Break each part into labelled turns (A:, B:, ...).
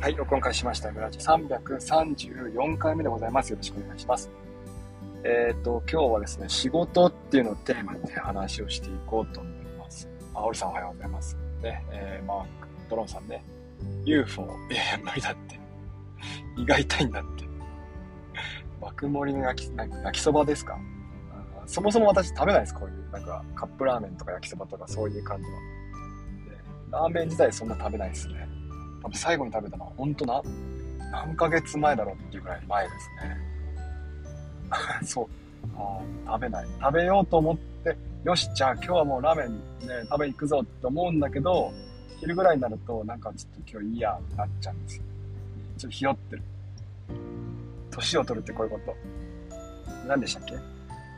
A: はい、録音開始しました。村地334回目でございます。よろしくお願いします。えっ、ー、と、今日はですね、仕事っていうのをテーマで話をしていこうと思います。あ、おりさんおはようございます。ね、えー、マーク、ドローンさんね、UFO、えー、無理だって。胃が痛いんだって。爆盛りの焼き、焼きそばですか？そもそも私食べないです、こういう。なんか、カップラーメンとか焼きそばとかそういう感じの。ラーメン自体そんな食べないですね。多分最後に食べたのは本当な、何ヶ月前だろうっていうくらい前ですね。そう。あ食べない。食べようと思って、よし、じゃあ今日はもうラーメンね、食べ行くぞって思うんだけど、昼ぐらいになると、なんかちょっと今日いいやなっちゃうんですよ。ちょっとひよってる。年を取るってこういうこと。何でしたっけ？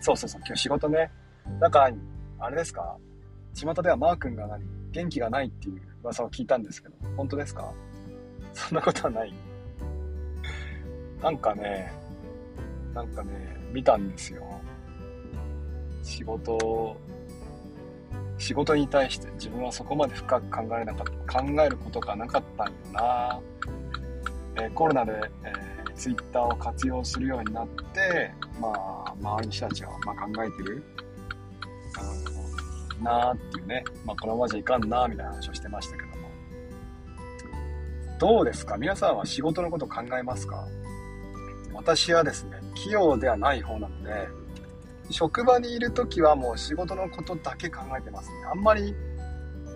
A: そうそうそう、今日仕事ね。なんか、あれですか？巷ではマー君が何？元気がないっていう噂を聞いたんですけど、本当ですか？そんなことはないなんかね、なんかね、見たんですよ。仕事、仕事に対して自分はそこまで深く考えなかった、考えることがなかったんよな。えー、コロナで、えー、ツイッターを活用するようになって、まあ、周りの人たちは、まあ、考えてる。なーっていうね、まあ、このままじゃいかんなーみたいな話をしてましたけども。どうですか？皆さんは仕事のこと考えますか？私はですね、器用ではない方なので、職場にいる時はもう仕事のことだけ考えてますね。あんまり、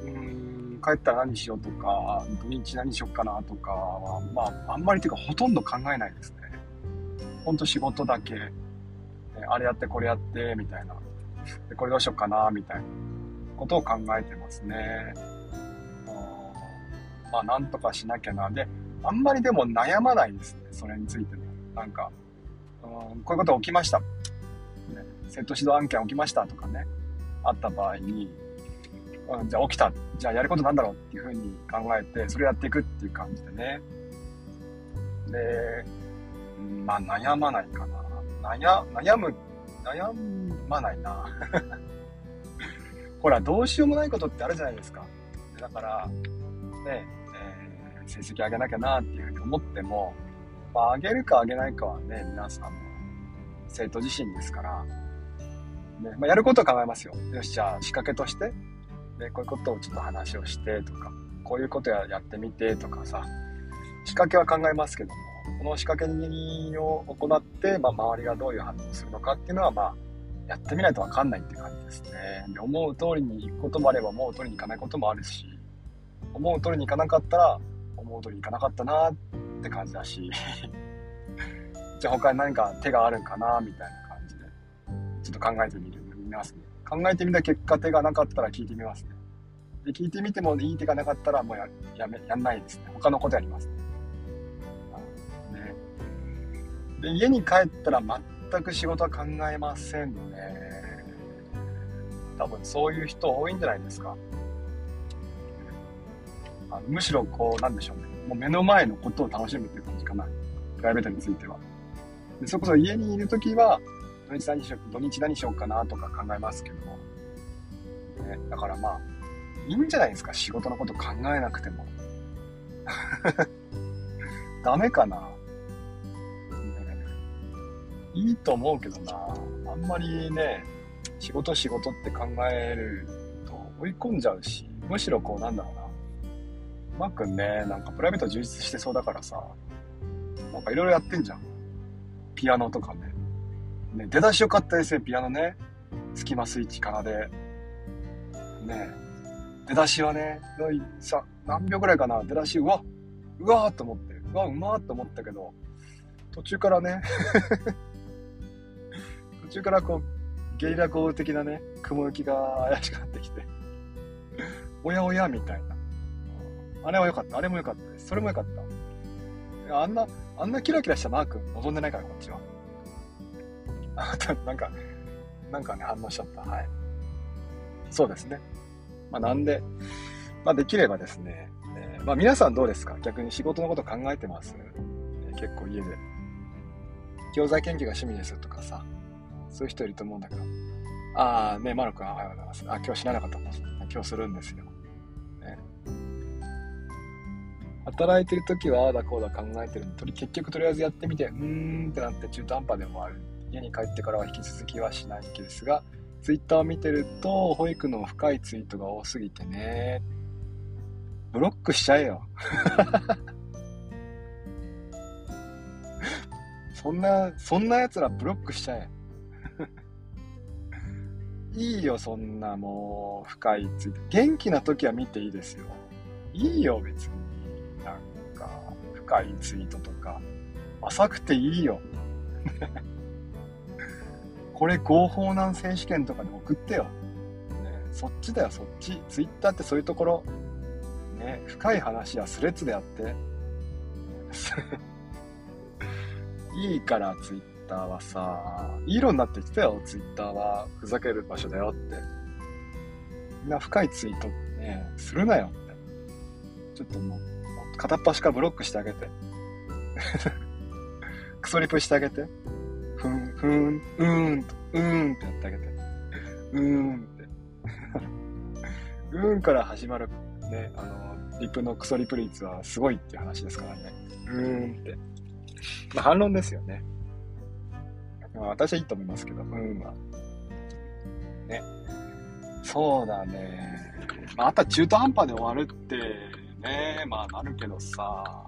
A: うん、帰ったら何しようとか、土日何しようかなとかは、まあ、あんまりというかほとんど考えないですね。ほんと仕事だけ、あれやってこれやって、みたいな。で、これどうしようかな、みたいな。ことを考えてますね。まあ、なんとかしなきゃな。で、あんまりでも悩まないですね。それについても。なんか、うん、こういうこと起きました。ね、生徒指導案件起きましたとかね、あった場合に、うん、じゃあ起きた。じゃあやることなんだろうっていうふうに考えて、それやっていくっていう感じでね。で、まあ悩まないかな。悩、悩む、悩まないな。ほら、どうしようもないことってあるじゃないですか。だから、ね、えー、成績上げなきゃなっていうふうに思っても、まあ、上げるか上げないかはね、皆さんの生徒自身ですから、ね、まあ、やることは考えますよ。よし、じゃあ仕掛けとして、ね、こういうことをちょっと話をしてとか、こういうことややってみてとかさ、仕掛けは考えますけども、この仕掛けを行って、まあ、周りがどういう反応するのかっていうのは、まあ、やってみないとわかんないって感じですね。で思う通りに行くこともあれば思う通りにいかないこともあるし、思う通りにいかなかったら、思う通りにいかなかったなって感じだし、じゃあ他に何か手があるんかなみたいな感じで、ちょっと考えてみる、見ますね。考えてみた結果手がなかったら聞いてみますね。で、聞いてみてもいい手がなかったらもうややめ、やんないですね。他のことやりますね。ねで、家に帰ったら全く仕事は考えませんね。多分そういう人多いんじゃないですか。あむしろこう、なんでしょうね。もう目の前のことを楽しむっていう感じかな。プライベートについては。でそこそ家にいるときは、土日何しよう、土日何しようかなとか考えますけども。ね、だからまあ、いいんじゃないですか。仕事のこと考えなくても。ダメかないいと思うけどな。あんまりね、仕事仕事って考えると追い込んじゃうし、むしろこうなんだろうな。マー君ね、なんかプライベート充実してそうだからさ、なんかいろいろやってんじゃん。ピアノとかね。ね、出だしよかったですね、ピアノね。スキマスイッチからで。ね出だしはね、さ、何秒ぐらいかな、出だし、うわ、うわーと思って、うわ、うまーと思ったけど、途中からね途中からこう、ゲリラ豪雨的なね、雲行きが怪しくなってきて、おやおやみたいな。あれは良かった。あれも良かったです。それも良かった。あんな、あんなキラキラしたマーク望んでないから、こっちは。なんか、なんかね、反応しちゃった。はい。そうですね。まあ、なんで、まあ、できればですね、えー、まあ、皆さんどうですか？逆に仕事のこと考えてます、えー、結構家で。教材研究が趣味ですとかさ、そういう人いると思うんだけど。ああ、ね、マロ君、おはようございます。あ、今日知らなかったん。今日するんですよ。ね、働いてる時はああだこうだ考えてるの結局とりあえずやってみてうーんってなって中途半端でもある家に帰ってからは引き続きはしないですがツイッターを見てると保育の深いツイートが多すぎてねブロックしちゃえよ そんなそんなやつらブロックしちゃえいいよそんなもう深いツイート。元気な時は見ていいですよ。いいよ別に。なんか深いツイートとか。浅くていいよ。これ合法なん選手権とかで送ってよ、ね、そっちだよそっち。ツイッターってそういうところ。ね深い話はスレッズであって。いいからツイッターはさいい色になってきたよツイッターはふざける場所だよってみんな深いツイートねするなよってちょっともう片っ端からブロックしてあげて クソリプしてあげてふん、ふん、うーんと、うーんってやってあげて。うーんって。うーんから始まるね、あの、リプのクソリプ率はすごいっていう話ですからね。うーんって。まあ、反論ですよね。まあ、私はいいと思いますけど、うん。は。ね。そうだね。まあ、あとは中途半端で終わるってね、まあなるけどさ、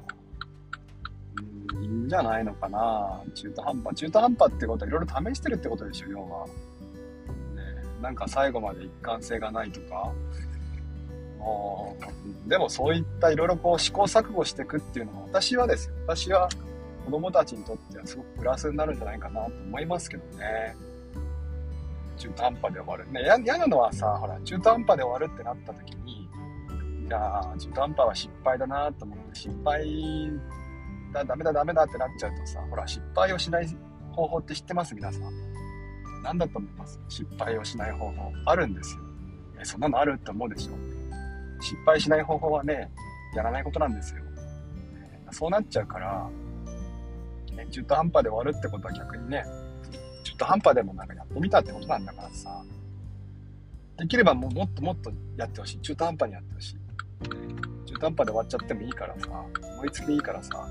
A: うんいいんじゃないのかな。中途半端。中途半端ってことはいろいろ試してるってことでしょ要は、ね、なんか最後まで一貫性がないとか。でもそういったいろいろこう試行錯誤していくっていうのは私はですよ。私は子供たちにとってはすごくプラスになるんじゃないかなと思いますけどね中途半端で終わるね嫌なのはさほら中途半端で終わるってなった時にいや中途半端は失敗だなと思って失敗だ、ダメだダメだってなっちゃうとさ、ほら、失敗をしない方法って知ってます？皆さん。何だと思います？失敗をしない方法。あるんですよ。え、そんなのあるって思うでしょ？失敗しない方法はね、やらないことなんですよ。そうなっちゃうから、ね、中途半端で終わるってことは逆にね、中途半端でもなんかやってみたってことなんだからさ、できればもうもっともっとやってほしい。中途半端にやってほしい。中途半端で終わっちゃってもいいからさ、思いつきでいいからさ、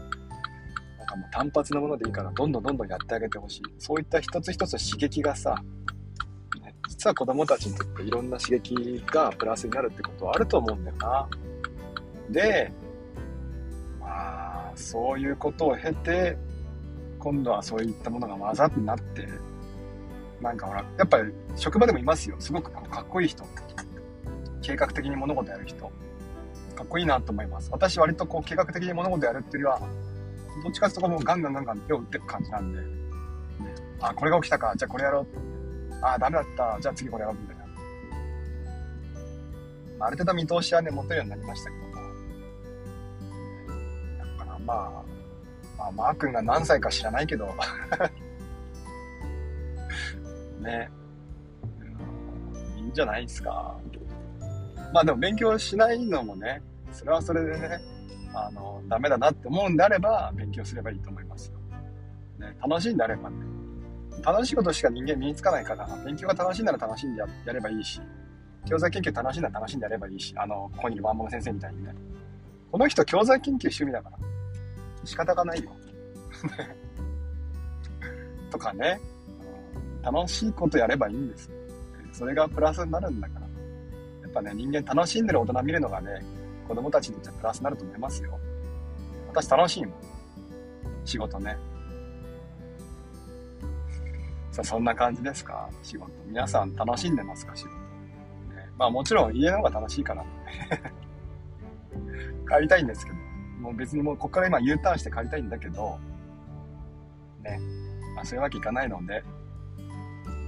A: なんかもう単発のものでいいからどんどんどんどんやってあげてほしい。そういった一つ一つ刺激がさ、ね、実は子供たちにとっていろんな刺激がプラスになるってことはあると思うんだよな。でまあそういうことを経て今度はそういったものが混ざってなってなんかほらやっぱり職場でもいますよ。すごくかっこいい人。計画的に物事やる人。かっこいいなと思います。私割とこう計画的に物事やるっていうよりはどっちかっていうともうガンガンガンガン手を打っていく感じなんで、あ、これが起きたか、じゃあこれやろう。あ、ダメだった、じゃあ次これやろうみたいな。ある程度見通しはね、持てるようになりましたけども。だからまあ、まあ、マー君が何歳か知らないけど、ね、いいんじゃないですか。まあでも勉強しないのもね、それはそれでね、あの、ダメだなって思うんであれば、勉強すればいいと思いますよ。ね、楽しいんであればね。楽しいことしか人間身につかないから、勉強が楽しいなら楽しんでやればいいし、教材研究楽しいなら楽しんでやればいいし、あの、ここにいるワンモノ先生みたいにね。この人教材研究趣味だから。仕方がないよ。とかね。楽しいことやればいいんです。それがプラスになるんだから。やっぱね、人間楽しんでる大人見るのがね、子供たちにとってはプラスになると思いますよ。私楽しいもん。仕事ね。さあ、そんな感じですか？仕事。皆さん楽しんでますか？仕事。ね、まあもちろん家の方が楽しいからね。帰りたいんですけど。もう別にもうここから今 U ターンして帰りたいんだけど、ね。まあそういうわけいかないので、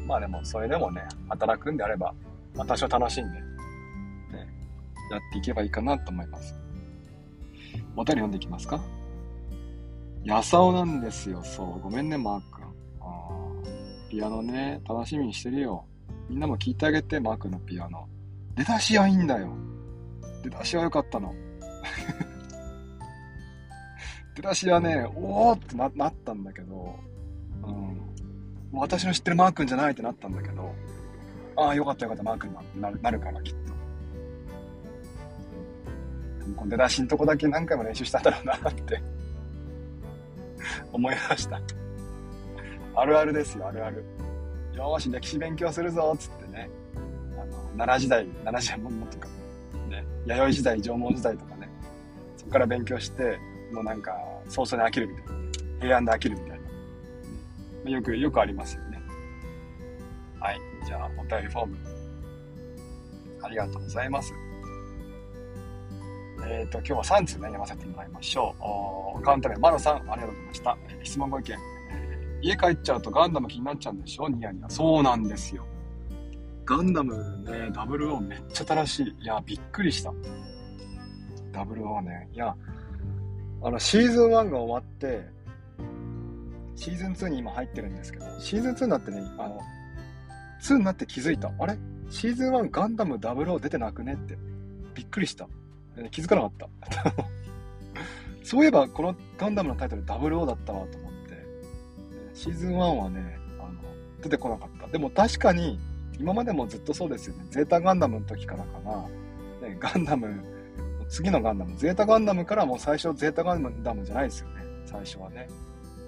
A: まあでもそれでもね、働くんであれば、まあ多少楽しんで、ねやっていけばいいかなと思います。お便り読んでいきますか？やさおなんですよ、そう。ごめんね、マー君。ピアノね、楽しみにしてるよ。みんなも聞いてあげて、マー君のピアノ。出だしはいいんだよ。出だしは良かったの。出だしはね、おーってななったんだけど、うん。私の知ってるマー君じゃないってなったんだけど、ああ、よかったよかった、マー君になるなるから、きっと。この出だしのとこだけ何回も練習したんだろうなって 思いました。あるあるですよ、あるある。よーし、歴史勉強するぞ、つってね。あの、奈良時代、奈良時代もとか、ね、弥生時代、縄文時代とかね。そこから勉強して、もうなんか、早々に飽きるみたいな。平安で飽きるみたいな。よく、よくありますよね。はい。じゃあ、お便りフォーム。ありがとうございます。えっ、ー、と、今日は3通ね、読ませてもらいましょう。カウント名、マロさん、ありがとうございました。質問ご意見、え、家帰っちゃうとガンダム気になっちゃうんでしょ？ニヤニヤ。そうなんですよ。ガンダムね、00めっちゃ正しい。いや、びっくりした。00ね。いや、あの、シーズン1が終わって、シーズン2に今入ってるんですけど、シーズン2になってね、あの、2になって気づいた。あれ？シーズン1ガンダム00出てなくねって。びっくりした。気づかなかった。そういえば、このガンダムのタイトル00だったわと思って、シーズン1はね、あの、出てこなかった。でも確かに、今までもずっとそうですよね。ゼータガンダムの時からかな。ね、ガンダム、次のガンダム、ゼータガンダムからもう最初ゼータガンダムじゃないですよね。最初はね。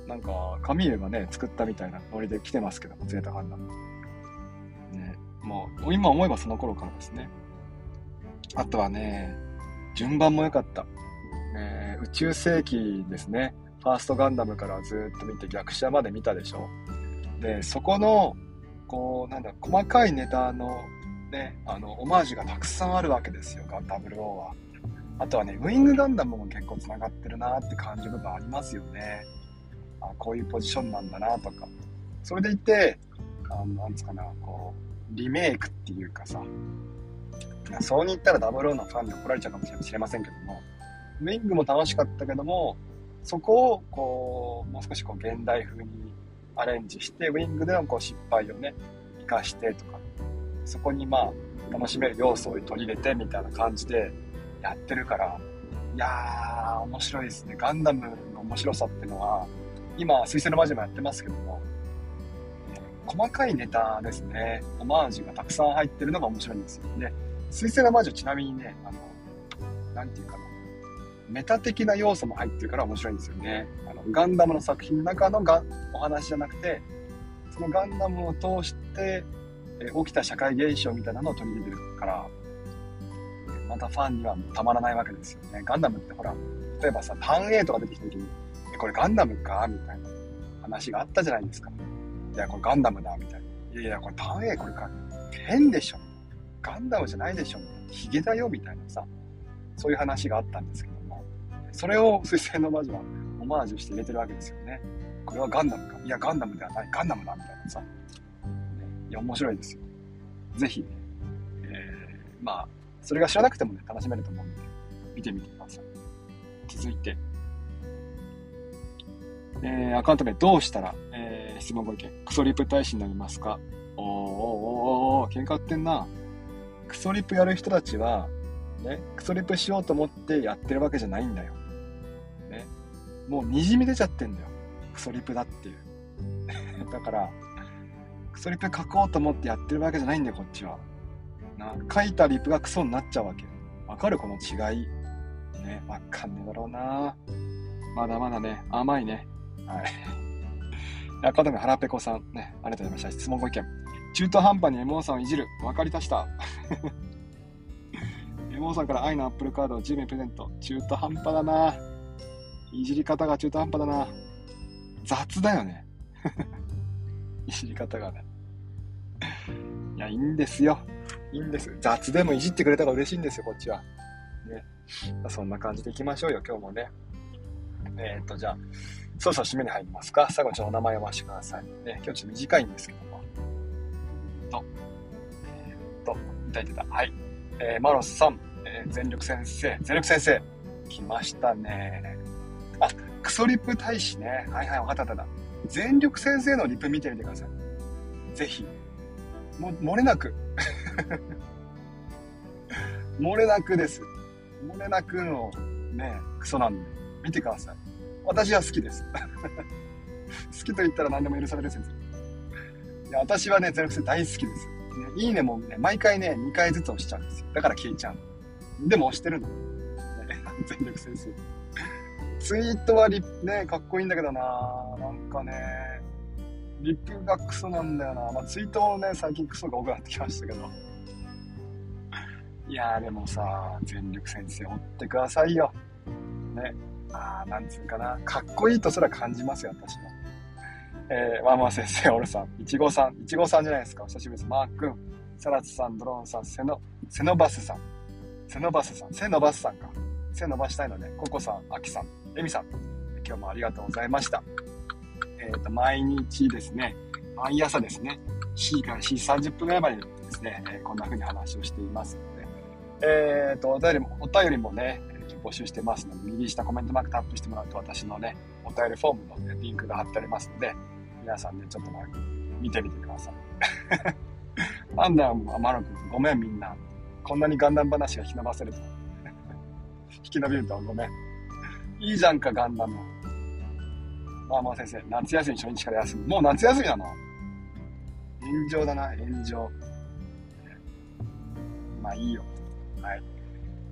A: なんか、カミーユがね、作ったみたいなノリで来てますけども、ゼータガンダム。ね、もう、今思えばその頃からですね。あとはね、順番も良かった。えー、宇宙世紀ですね。ファーストガンダムからずっと見て逆者まで見たでしょ。で、そこの、こう、なんだ、細かいネタの、ね、あの、オマージュがたくさんあるわけですよ、ガンダムローは。あとはね、ウィングガンダムも結構繋がってるなって感じる部分ありますよね。あこういうポジションなんだなとか。それでいて、あの、なんつかな、こう、リメイクっていうかさ、そうに言ったらダブルオーのファンで怒られちゃうかもしれませんけども、ウィングも楽しかったけども、そこをこう、もう少しこう現代風にアレンジして、ウィングでのこう失敗をね、活かしてとか、そこにまあ、楽しめる要素を取り入れてみたいな感じでやってるから、いやー、面白いですね。ガンダムの面白さっていうのは、今、水星の魔女もやってますけども、細かいネタですね。オマージュがたくさん入ってるのが面白いんですよね。水星の魔女ちなみにね、あの、なんていうかな、メタ的な要素も入ってるから面白いんですよね。あの、ガンダムの作品の中のがお話じゃなくて、そのガンダムを通して、え起きた社会現象みたいなのを取り入れてるから、またファンにはたまらないわけですよね。ガンダムってほら、例えばさ、ターン A とか出てきた時に、え、これガンダムか？みたいな話があったじゃないですか。いや、これガンダムだみたいな。いやいや、これターン A これか？変でしょガンダムじゃないでしょみたいな。ヒゲだよみたいなさ、そういう話があったんですけども、それを水星の魔女はオマージュして入れてるわけですよね。これはガンダムか。いや、ガンダムではない。ガンダムだみたいなさ。いや、面白いですよ。ぜひ、えー、まあ、それが知らなくてもね、楽しめると思うんで、見てみてください。続いて、えー、アカウント名、どうしたら、えー、質問ご意見、クソリプ大使になりますか？おーおーおーおー、喧嘩売ってんな。クソリプやる人たちは、ね、クソリプしようと思ってやってるわけじゃないんだよ。ね。もう滲み出ちゃってんだよ。クソリプだっていう。だから、クソリプ書こうと思ってやってるわけじゃないんだよ、こっちは。な、書いたリプがクソになっちゃうわけ。わかるこの違い。ね、わかんねえだろうなまだまだね、甘いね。はい。赤富腹ペコさん、ね、ありがとうございました。質問ご意見。中途半端に M1 さんをいじる。分かりました。M1 さんから愛のアップルカードを10名プレゼント。中途半端だな。いじり方が中途半端だな。雑だよね。いじり方がね。いや、いいんですよ。いいんです。雑でもいじってくれたら嬉しいんですよ、こっちは。ね。そんな感じでいきましょうよ、今日もね。えー、っと、じゃあ、そろそろ締めに入りますか。最後、ちょっとお名前を読ませてください。ね、今日ちょっと短いんですけども。と、えー、っと、いただいてた。はい。えー、マロスさん、えー、全力先生、全力先生、来ましたね。あ、クソリップ大使ね。はいはい、わかったただ。全力先生のリップ見てみてください。ぜひ。も、漏れなく。漏れなくです。漏れなくのね、クソなんで、見てください。私は好きです。好きと言ったら何でも許される先生。いや私はね、ゼロクセ大好きです。ね、いいねもね、毎回ね、2回ずつ押しちゃうんですよ。だから消えちゃう。でも押してるの。ね、全力先生。ツイートはリね、かっこいいんだけどななんかね、リップがクソなんだよなまあ、ツイートもね、最近クソが多くなってきましたけど。いやーでもさ、全力先生追ってくださいよ。ね。あー、なんつうかな。かっこいいとすら感じますよ、私は。えー、ワンワン先生、オルさん、いちごさん、いちごさんじゃないですか。お久しぶりです。マー君、サラツさん、ドローンさん、セノ、セノバスさん、セノバスさん、セノバスさんか。背伸ばしたいので、ココさん、アキさん、エミさん、今日もありがとうございました。え、ー、と、毎日ですね、毎朝ですね、C から C30 分ぐらいまでですね、え、こんな風に話をしていますので、え、ー、と、お便りも、お便りもね、募集してますので、右下コメントマークタップしてもらうと私のね、お便りフォームの、ね、リンクが貼ってありますので、皆さんね、ちょっとまあ、見てみてください。パンダもマロ君、ごめんみんな。こんなにガンダム話がひなばせると。引き延びるとごめん。いいじゃんか、ガンダム。まあまあ先生、夏休み初日から休み。もう夏休みなの？炎上だな、炎上。まあいいよ。はい。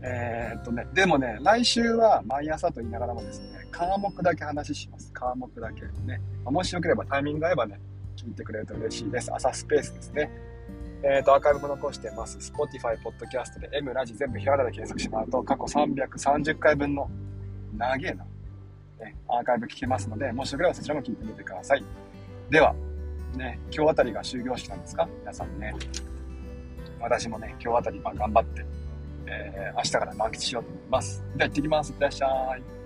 A: えー、っとね、でもね、来週は毎朝と言いながらもですね、科目だけ話します。科目だけね。もしよければタイミング合えばね、聞いてくれると嬉しいです。朝スペースですね。えっ、ー、と、アーカイブも残してます。Spotify、Podcast で M ラジ全部ひらがなで検索してもらうと、過去330回分の、長えな、ね、アーカイブ聞けますので、もしよければそちらも聞いてみてください。では、ね、今日あたりが終業式なんですか？皆さんね。私もね、今日あたり、ま、頑張って、えー、明日から満喫しようと思います。では行ってきます。いってらっしゃい。